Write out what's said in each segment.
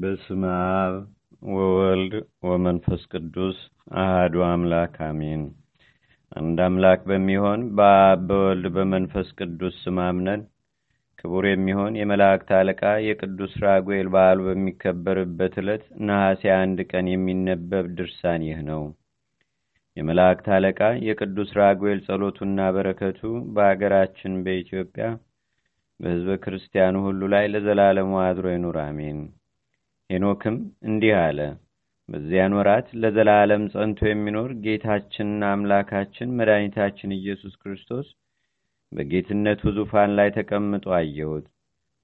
በስመ አብ ወወልድ ወመንፈስ ቅዱስ አህዱ አምላክ አሜን። አንድ አምላክ በሚሆን በአብ በወልድ በመንፈስ ቅዱስ ስም ክቡር የሚሆን የመላእክት አለቃ የቅዱስ ራጉኤል በዓሉ በሚከበርበት ዕለት ነሐሴ አንድ ቀን የሚነበብ ድርሳን ይህ ነው። የመላእክት አለቃ የቅዱስ ራጉኤል ጸሎቱና በረከቱ በአገራችን በኢትዮጵያ በሕዝበ ክርስቲያኑ ሁሉ ላይ ለዘላለሙ አድሮ ይኑር፣ አሜን። ሄኖክም እንዲህ አለ። በዚያን ወራት ለዘላለም ጸንቶ የሚኖር ጌታችንና አምላካችን መድኃኒታችን ኢየሱስ ክርስቶስ በጌትነቱ ዙፋን ላይ ተቀምጦ አየሁት።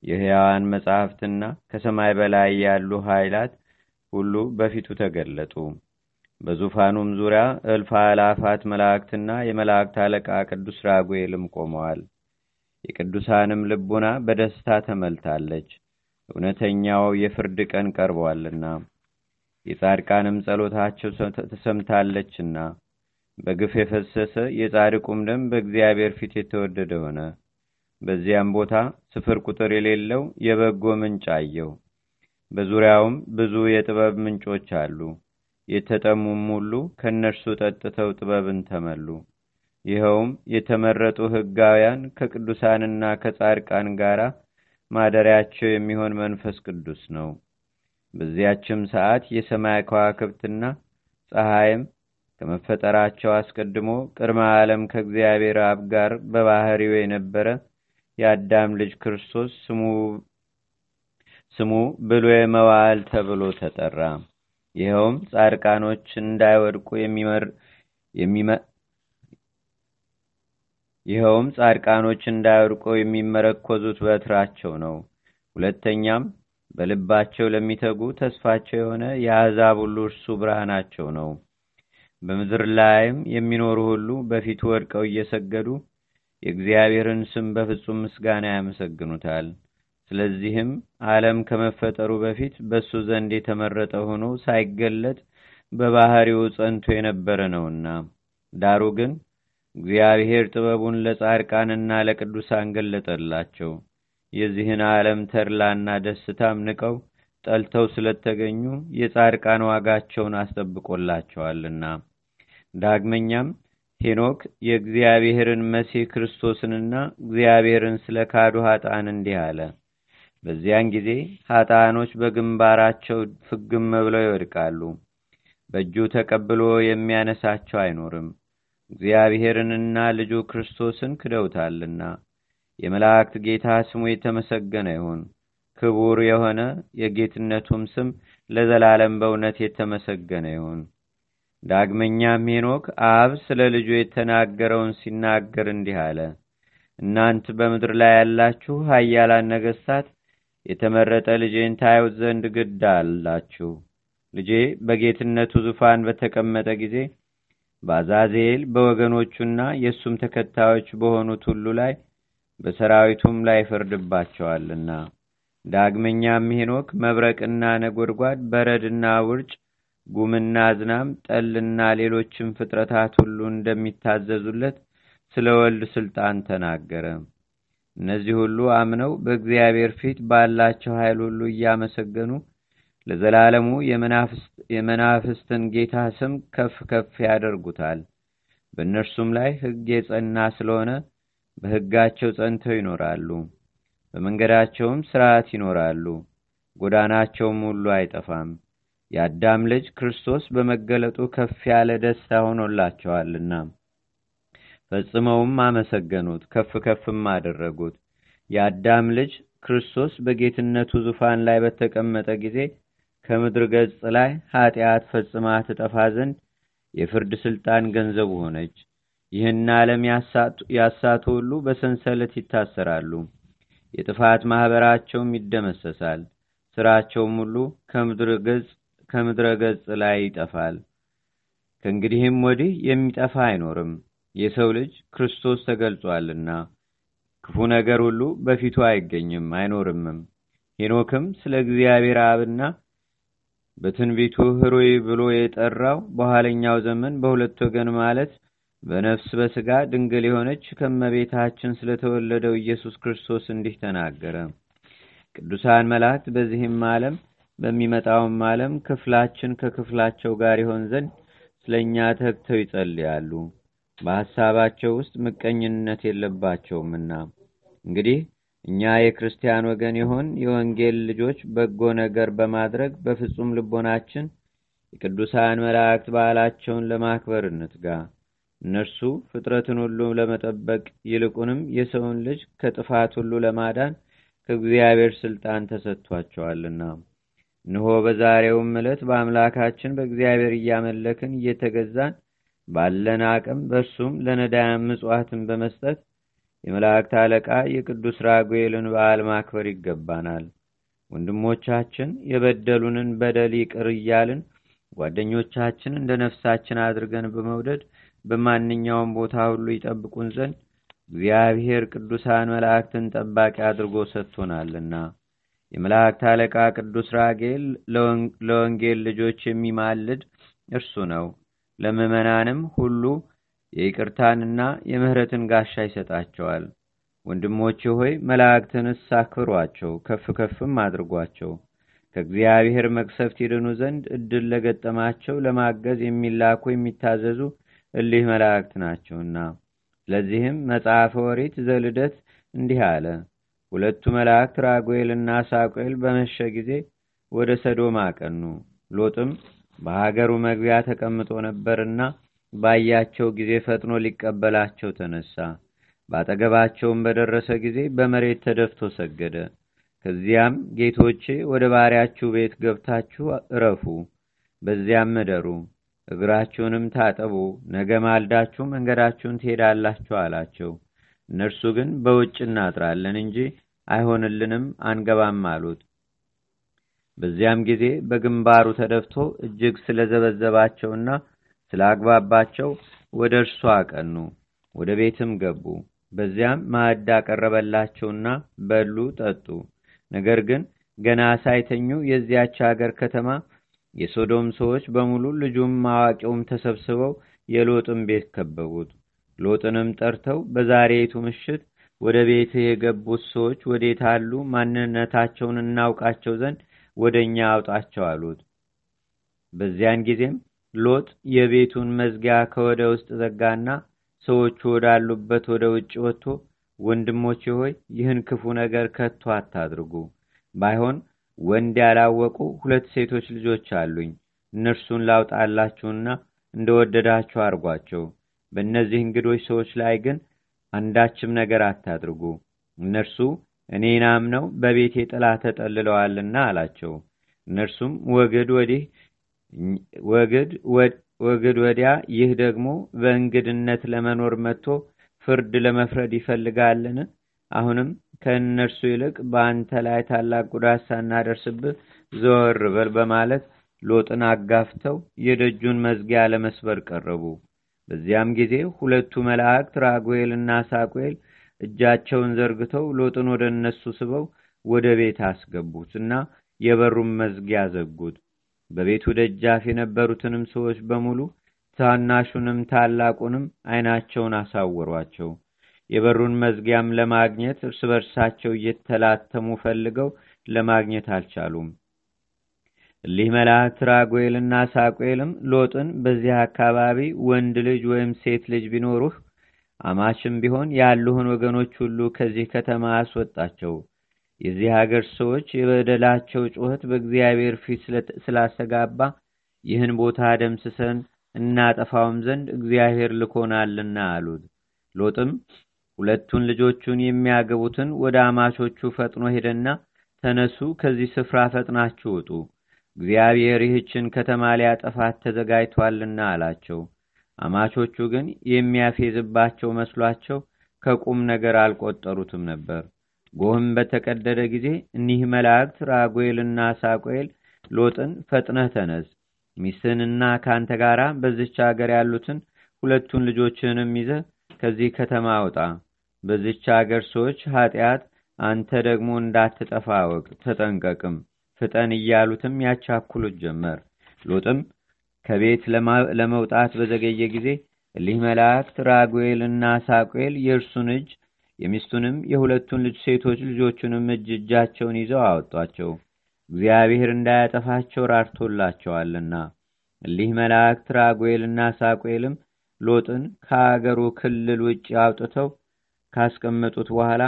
የሕያዋን መጻሕፍትና ከሰማይ በላይ ያሉ ኃይላት ሁሉ በፊቱ ተገለጡ። በዙፋኑም ዙሪያ እልፍ አላፋት መላእክትና የመላእክት አለቃ ቅዱስ ራጉኤልም ቆመዋል። የቅዱሳንም ልቡና በደስታ ተመልታለች፣ እውነተኛው የፍርድ ቀን ቀርቧልና። የጻድቃንም ጸሎታቸው ተሰምታለችና በግፍ የፈሰሰ የጻድቁም ደም በእግዚአብሔር ፊት የተወደደ ሆነ። በዚያም ቦታ ስፍር ቁጥር የሌለው የበጎ ምንጭ አየሁ። በዙሪያውም ብዙ የጥበብ ምንጮች አሉ። የተጠሙም ሁሉ ከእነርሱ ጠጥተው ጥበብን ተመሉ። ይኸውም የተመረጡ ሕጋውያን ከቅዱሳንና ከጻድቃን ጋር ማደሪያቸው የሚሆን መንፈስ ቅዱስ ነው። በዚያችም ሰዓት የሰማይ ከዋክብትና ፀሐይም ከመፈጠራቸው አስቀድሞ ቅድመ ዓለም ከእግዚአብሔር አብ ጋር በባህሪው የነበረ የአዳም ልጅ ክርስቶስ ስሙ ብሉየ መዋዕል ተብሎ ተጠራ። ይኸውም ጻድቃኖች እንዳይወድቁ ይኸውም ጻድቃኖች እንዳይወድቁ የሚመረኮዙት በትራቸው ነው። ሁለተኛም በልባቸው ለሚተጉ ተስፋቸው የሆነ የአሕዛብ ሁሉ እርሱ ብርሃናቸው ነው። በምድር ላይም የሚኖሩ ሁሉ በፊቱ ወድቀው እየሰገዱ የእግዚአብሔርን ስም በፍጹም ምስጋና ያመሰግኑታል። ስለዚህም ዓለም ከመፈጠሩ በፊት በእሱ ዘንድ የተመረጠ ሆኖ ሳይገለጥ በባህሪው ጸንቶ የነበረ ነውና፣ ዳሩ ግን እግዚአብሔር ጥበቡን ለጻድቃንና ለቅዱሳን ገለጠላቸው። የዚህን ዓለም ተድላና ደስታም ንቀው ጠልተው ስለተገኙ የጻድቃን ዋጋቸውን አስጠብቆላቸዋልና። ዳግመኛም ሄኖክ የእግዚአብሔርን መሲህ ክርስቶስንና እግዚአብሔርን ስለ ካዱ ኃጣን እንዲህ አለ። በዚያን ጊዜ ኃጣኖች በግንባራቸው ፍግም ብለው ይወድቃሉ። በእጁ ተቀብሎ የሚያነሳቸው አይኖርም። እግዚአብሔርንና ልጁ ክርስቶስን ክደውታልና። የመላእክት ጌታ ስሙ የተመሰገነ ይሁን። ክቡር የሆነ የጌትነቱም ስም ለዘላለም በእውነት የተመሰገነ ይሁን። ዳግመኛም ሄኖክ አብ ስለ ልጁ የተናገረውን ሲናገር እንዲህ አለ። እናንት በምድር ላይ ያላችሁ ኃያላን ነገሥታት የተመረጠ ልጄን ታዩት ዘንድ ግድ አላችሁ። ልጄ በጌትነቱ ዙፋን በተቀመጠ ጊዜ በአዛዜል በወገኖቹና የእሱም ተከታዮች በሆኑት ሁሉ ላይ በሰራዊቱም ላይ ይፈርድባቸዋልና። ዳግመኛም ሄኖክ መብረቅና ነጎድጓድ፣ በረድና ውርጭ፣ ጉምና ዝናም፣ ጠልና ሌሎችም ፍጥረታት ሁሉ እንደሚታዘዙለት ስለ ወልድ ስልጣን ተናገረ። እነዚህ ሁሉ አምነው በእግዚአብሔር ፊት ባላቸው ኃይል ሁሉ እያመሰገኑ ለዘላለሙ የመናፍስትን ጌታ ስም ከፍ ከፍ ያደርጉታል። በእነርሱም ላይ ሕግ የጸና ስለሆነ በሕጋቸው ጸንተው ይኖራሉ። በመንገዳቸውም ሥርዓት ይኖራሉ። ጎዳናቸውም ሁሉ አይጠፋም። የአዳም ልጅ ክርስቶስ በመገለጡ ከፍ ያለ ደስታ ሆኖላቸዋልና ፈጽመውም አመሰገኑት፣ ከፍ ከፍም አደረጉት። የአዳም ልጅ ክርስቶስ በጌትነቱ ዙፋን ላይ በተቀመጠ ጊዜ ከምድር ገጽ ላይ ኃጢአት ፈጽማ ትጠፋ ዘንድ የፍርድ ሥልጣን ገንዘቡ ሆነች። ይህን ዓለም ያሳቱ ሁሉ በሰንሰለት ይታሰራሉ። የጥፋት ማኅበራቸውም ይደመሰሳል። ሥራቸውም ሁሉ ከምድረ ገጽ ላይ ይጠፋል። ከእንግዲህም ወዲህ የሚጠፋ አይኖርም። የሰው ልጅ ክርስቶስ ተገልጿልና ክፉ ነገር ሁሉ በፊቱ አይገኝም አይኖርምም። ሄኖክም ስለ እግዚአብሔር አብና በትንቢቱ ህሩይ ብሎ የጠራው በኋለኛው ዘመን በሁለት ወገን ማለት በነፍስ በሥጋ ድንግል የሆነች ከመቤታችን ስለተወለደው ኢየሱስ ክርስቶስ እንዲህ ተናገረ። ቅዱሳን መላእክት በዚህም ዓለም በሚመጣውም ዓለም ክፍላችን ከክፍላቸው ጋር ይሆን ዘንድ ስለ እኛ ተግተው ይጸልያሉ። በሐሳባቸው ውስጥ ምቀኝነት የለባቸውምና። እንግዲህ እኛ የክርስቲያን ወገን የሆን የወንጌል ልጆች በጎ ነገር በማድረግ በፍጹም ልቦናችን የቅዱሳን መላእክት በዓላቸውን ለማክበር እንትጋ። እነርሱ ፍጥረትን ሁሉ ለመጠበቅ ይልቁንም የሰውን ልጅ ከጥፋት ሁሉ ለማዳን ከእግዚአብሔር ስልጣን ተሰጥቷቸዋልና። እንሆ በዛሬውም ዕለት በአምላካችን በእግዚአብሔር እያመለክን እየተገዛን ባለን አቅም በእርሱም ለነዳያን ምጽዋትን በመስጠት የመላእክት አለቃ የቅዱስ ራጉኤልን በዓል ማክበር ይገባናል። ወንድሞቻችን የበደሉንን በደል ይቅር እያልን ጓደኞቻችን እንደ ነፍሳችን አድርገን በመውደድ በማንኛውም ቦታ ሁሉ ይጠብቁን ዘንድ እግዚአብሔር ቅዱሳን መላእክትን ጠባቂ አድርጎ ሰጥቶናልና። የመላእክት አለቃ ቅዱስ ራጌል ለወንጌል ልጆች የሚማልድ እርሱ ነው። ለምዕመናንም ሁሉ የይቅርታንና የምህረትን ጋሻ ይሰጣቸዋል። ወንድሞቼ ሆይ መላእክትንስ አክብሯቸው፣ ከፍ ከፍም አድርጓቸው። ከእግዚአብሔር መቅሰፍት ይድኑ ዘንድ እድል ለገጠማቸው ለማገዝ የሚላኩ የሚታዘዙ እሊህ መላእክት ናቸውና። ስለዚህም መጽሐፈ ወሪት ዘልደት እንዲህ አለ። ሁለቱ መላእክት ራጉኤልና ሳቁኤል በመሸ ጊዜ ወደ ሰዶም አቀኑ። ሎጥም በሀገሩ መግቢያ ተቀምጦ ነበርና ባያቸው ጊዜ ፈጥኖ ሊቀበላቸው ተነሳ። በአጠገባቸውም በደረሰ ጊዜ በመሬት ተደፍቶ ሰገደ። ከዚያም ጌቶቼ ወደ ባሪያችሁ ቤት ገብታችሁ እረፉ፣ በዚያም እደሩ፣ እግራችሁንም ታጠቡ፣ ነገ ማልዳችሁ መንገዳችሁን ትሄዳላችሁ አላቸው። እነርሱ ግን በውጭ እናጥራለን እንጂ አይሆንልንም፣ አንገባም አሉት። በዚያም ጊዜ በግንባሩ ተደፍቶ እጅግ ስለዘበዘባቸውና ስላግባባቸው ወደ እርሱ አቀኑ። ወደ ቤትም ገቡ። በዚያም ማዕድ አቀረበላቸውና በሉ፣ ጠጡ። ነገር ግን ገና ሳይተኙ የዚያች አገር ከተማ የሶዶም ሰዎች በሙሉ ልጁም አዋቂውም ተሰብስበው የሎጥን ቤት ከበቡት። ሎጥንም ጠርተው በዛሬቱ ምሽት ወደ ቤት የገቡት ሰዎች ወዴት አሉ? ማንነታቸውን እናውቃቸው ዘንድ ወደ እኛ አውጣቸው አሉት። በዚያን ጊዜም ሎጥ የቤቱን መዝጊያ ከወደ ውስጥ ዘጋና ሰዎቹ ወዳሉበት ወደ ውጭ ወጥቶ ወንድሞቼ ሆይ ይህን ክፉ ነገር ከቶ አታድርጉ። ባይሆን ወንድ ያላወቁ ሁለት ሴቶች ልጆች አሉኝ። እነርሱን ላውጣላችሁና እንደወደዳችሁ አርጓቸው። በእነዚህ እንግዶች ሰዎች ላይ ግን አንዳችም ነገር አታድርጉ። እነርሱ እኔን አምነው በቤቴ ጥላ ተጠልለዋልና አላቸው። እነርሱም ወግድ ወዲህ ወግድ ወዲያ፣ ይህ ደግሞ በእንግድነት ለመኖር መጥቶ ፍርድ ለመፍረድ ይፈልጋልን? አሁንም ከእነርሱ ይልቅ በአንተ ላይ ታላቅ ጉዳት ሳናደርስብህ ዘወር በል በማለት ሎጥን አጋፍተው የደጁን መዝጊያ ለመስበር ቀረቡ። በዚያም ጊዜ ሁለቱ መላእክት ራጉኤልና ሳቁኤል እጃቸውን ዘርግተው ሎጥን ወደ እነሱ ስበው ወደ ቤት አስገቡት እና የበሩን መዝጊያ ዘጉት። በቤቱ ደጃፍ የነበሩትንም ሰዎች በሙሉ ታናሹንም ታላቁንም ዓይናቸውን አሳወሯቸው። የበሩን መዝጊያም ለማግኘት እርስ በርሳቸው እየተላተሙ ፈልገው ለማግኘት አልቻሉም። እሊህ መላእክት ራጉኤልና ሳቁኤልም ሎጥን በዚህ አካባቢ ወንድ ልጅ ወይም ሴት ልጅ ቢኖሩህ አማችም ቢሆን ያሉህን ወገኖች ሁሉ ከዚህ ከተማ አስወጣቸው። የዚህ ሀገር ሰዎች የበደላቸው ጩኸት በእግዚአብሔር ፊት ስላስተጋባ ይህን ቦታ ደምስሰን እናጠፋውም ዘንድ እግዚአብሔር ልኮናልና አሉት። ሎጥም ሁለቱን ልጆቹን የሚያገቡትን ወደ አማቾቹ ፈጥኖ ሄደና ተነሱ፣ ከዚህ ስፍራ ፈጥናችሁ ውጡ፣ እግዚአብሔር ይህችን ከተማ ሊያጠፋት ተዘጋጅቷልና አላቸው። አማቾቹ ግን የሚያፌዝባቸው መስሏቸው ከቁም ነገር አልቆጠሩትም ነበር። ጎህም በተቀደደ ጊዜ እኒህ መላእክት ራጉኤልና ሳቁኤል ሎጥን ፈጥነህ ተነስ፣ ሚስትህንና ከአንተ ጋር በዚች አገር ያሉትን ሁለቱን ልጆችህንም ይዘህ ከዚህ ከተማ አውጣ፣ በዚች አገር ሰዎች ኃጢአት አንተ ደግሞ እንዳትጠፋ ተጠንቀቅም፣ ፍጠን እያሉትም ያቻኩሉት ጀመር። ሎጥም ከቤት ለመውጣት በዘገየ ጊዜ እሊህ መላእክት ራጉኤልና ሳቁኤል የእርሱን እጅ የሚስቱንም የሁለቱን ልጅ ሴቶች ልጆቹንም እጅ እጃቸውን ይዘው አወጧቸው። እግዚአብሔር እንዳያጠፋቸው ራርቶላቸዋልና። እሊህ መላእክት ራጉኤልና ሳቁኤልም ሎጥን ከአገሩ ክልል ውጭ አውጥተው ካስቀመጡት በኋላ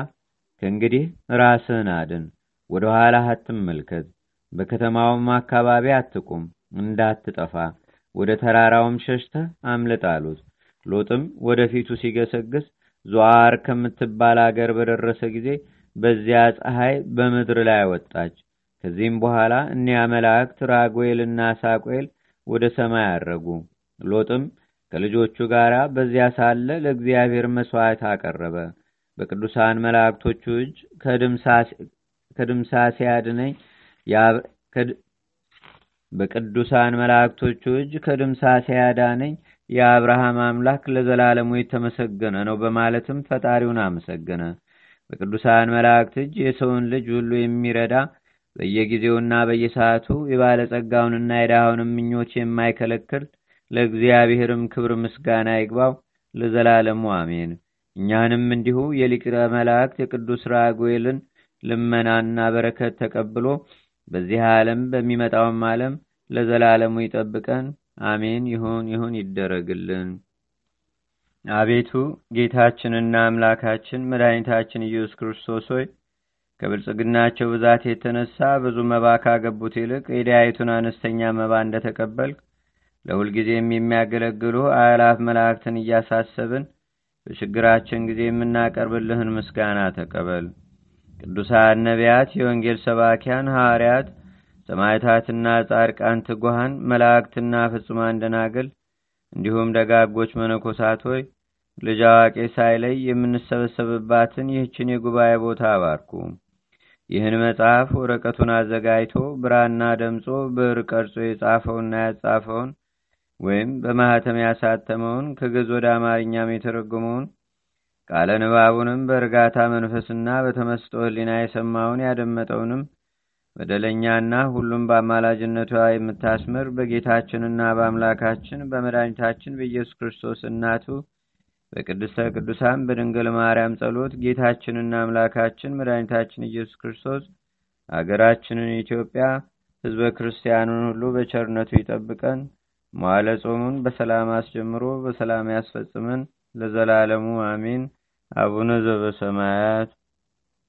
ከእንግዲህ ራስህን አድን፣ ወደ ኋላ አትመልከት፣ በከተማውም አካባቢ አትቁም፣ እንዳትጠፋ ወደ ተራራውም ሸሽተህ አምልጥ አሉት። ሎጥም ወደፊቱ ሲገሰግስ ዞአር ከምትባል አገር በደረሰ ጊዜ በዚያ ፀሐይ በምድር ላይ ወጣች። ከዚህም በኋላ እኒያ መላእክት ራጉኤልና ሳቁኤል ወደ ሰማይ አረጉ። ሎጥም ከልጆቹ ጋር በዚያ ሳለ ለእግዚአብሔር መሥዋዕት አቀረበ። በቅዱሳን መላእክቶቹ እጅ ከድምሳሴ አድነኝ በቅዱሳን መላእክቶቹ እጅ ከድምሳሴ ያዳነኝ የአብርሃም አምላክ ለዘላለሙ የተመሰገነ ነው በማለትም ፈጣሪውን አመሰገነ። በቅዱሳን መላእክት እጅ የሰውን ልጅ ሁሉ የሚረዳ በየጊዜውና በየሰዓቱ የባለጸጋውንና የድሃውንም ምኞች የማይከለክል ለእግዚአብሔርም ክብር ምስጋና ይግባው ለዘላለሙ አሜን። እኛንም እንዲሁ የሊቀ መላእክት የቅዱስ ራጉኤልን ልመናና በረከት ተቀብሎ በዚህ ዓለም በሚመጣውም ዓለም ለዘላለሙ ይጠብቀን። አሜን። ይሁን ይሁን ይደረግልን። አቤቱ ጌታችንና አምላካችን መድኃኒታችን ኢየሱስ ክርስቶስ ሆይ ከብልጽግናቸው ብዛት የተነሳ ብዙ መባ ካገቡት ይልቅ የዲያይቱን አነስተኛ መባ እንደተቀበልክ ለሁልጊዜም የሚያገለግሉ አእላፍ መላእክትን እያሳሰብን በችግራችን ጊዜ የምናቀርብልህን ምስጋና ተቀበል። ቅዱሳን ነቢያት፣ የወንጌል ሰባኪያን ሐዋርያት፣ ሰማዕታትና ጻድቃን፣ ትጉሃን መላእክትና ፍጹማን ደናግል እንዲሁም ደጋጎች መነኮሳት ሆይ ልጅ አዋቂ ሳይለይ የምንሰበሰብባትን ይህችን የጉባኤ ቦታ አባርኩ። ይህን መጽሐፍ ወረቀቱን አዘጋጅቶ ብራና ደምጾ ብዕር ቀርጾ የጻፈውና ያጻፈውን ወይም በማኅተም ያሳተመውን ከግዕዝ ወደ አማርኛም የተረጎመውን ቃለ ንባቡንም በእርጋታ መንፈስና በተመስጦ ሕሊና የሰማውን ያደመጠውንም በደለኛና ሁሉም በአማላጅነቷ የምታስምር በጌታችንና በአምላካችን በመድኃኒታችን በኢየሱስ ክርስቶስ እናቱ በቅድስተ ቅዱሳን በድንግል ማርያም ጸሎት ጌታችንና አምላካችን መድኃኒታችን ኢየሱስ ክርስቶስ አገራችንን ኢትዮጵያ ሕዝበ ክርስቲያኑን ሁሉ በቸርነቱ ይጠብቀን። መዋለ ጾሙን በሰላም አስጀምሮ በሰላም ያስፈጽመን። ለዘላለሙ አሜን። አቡነ ዘበሰማያት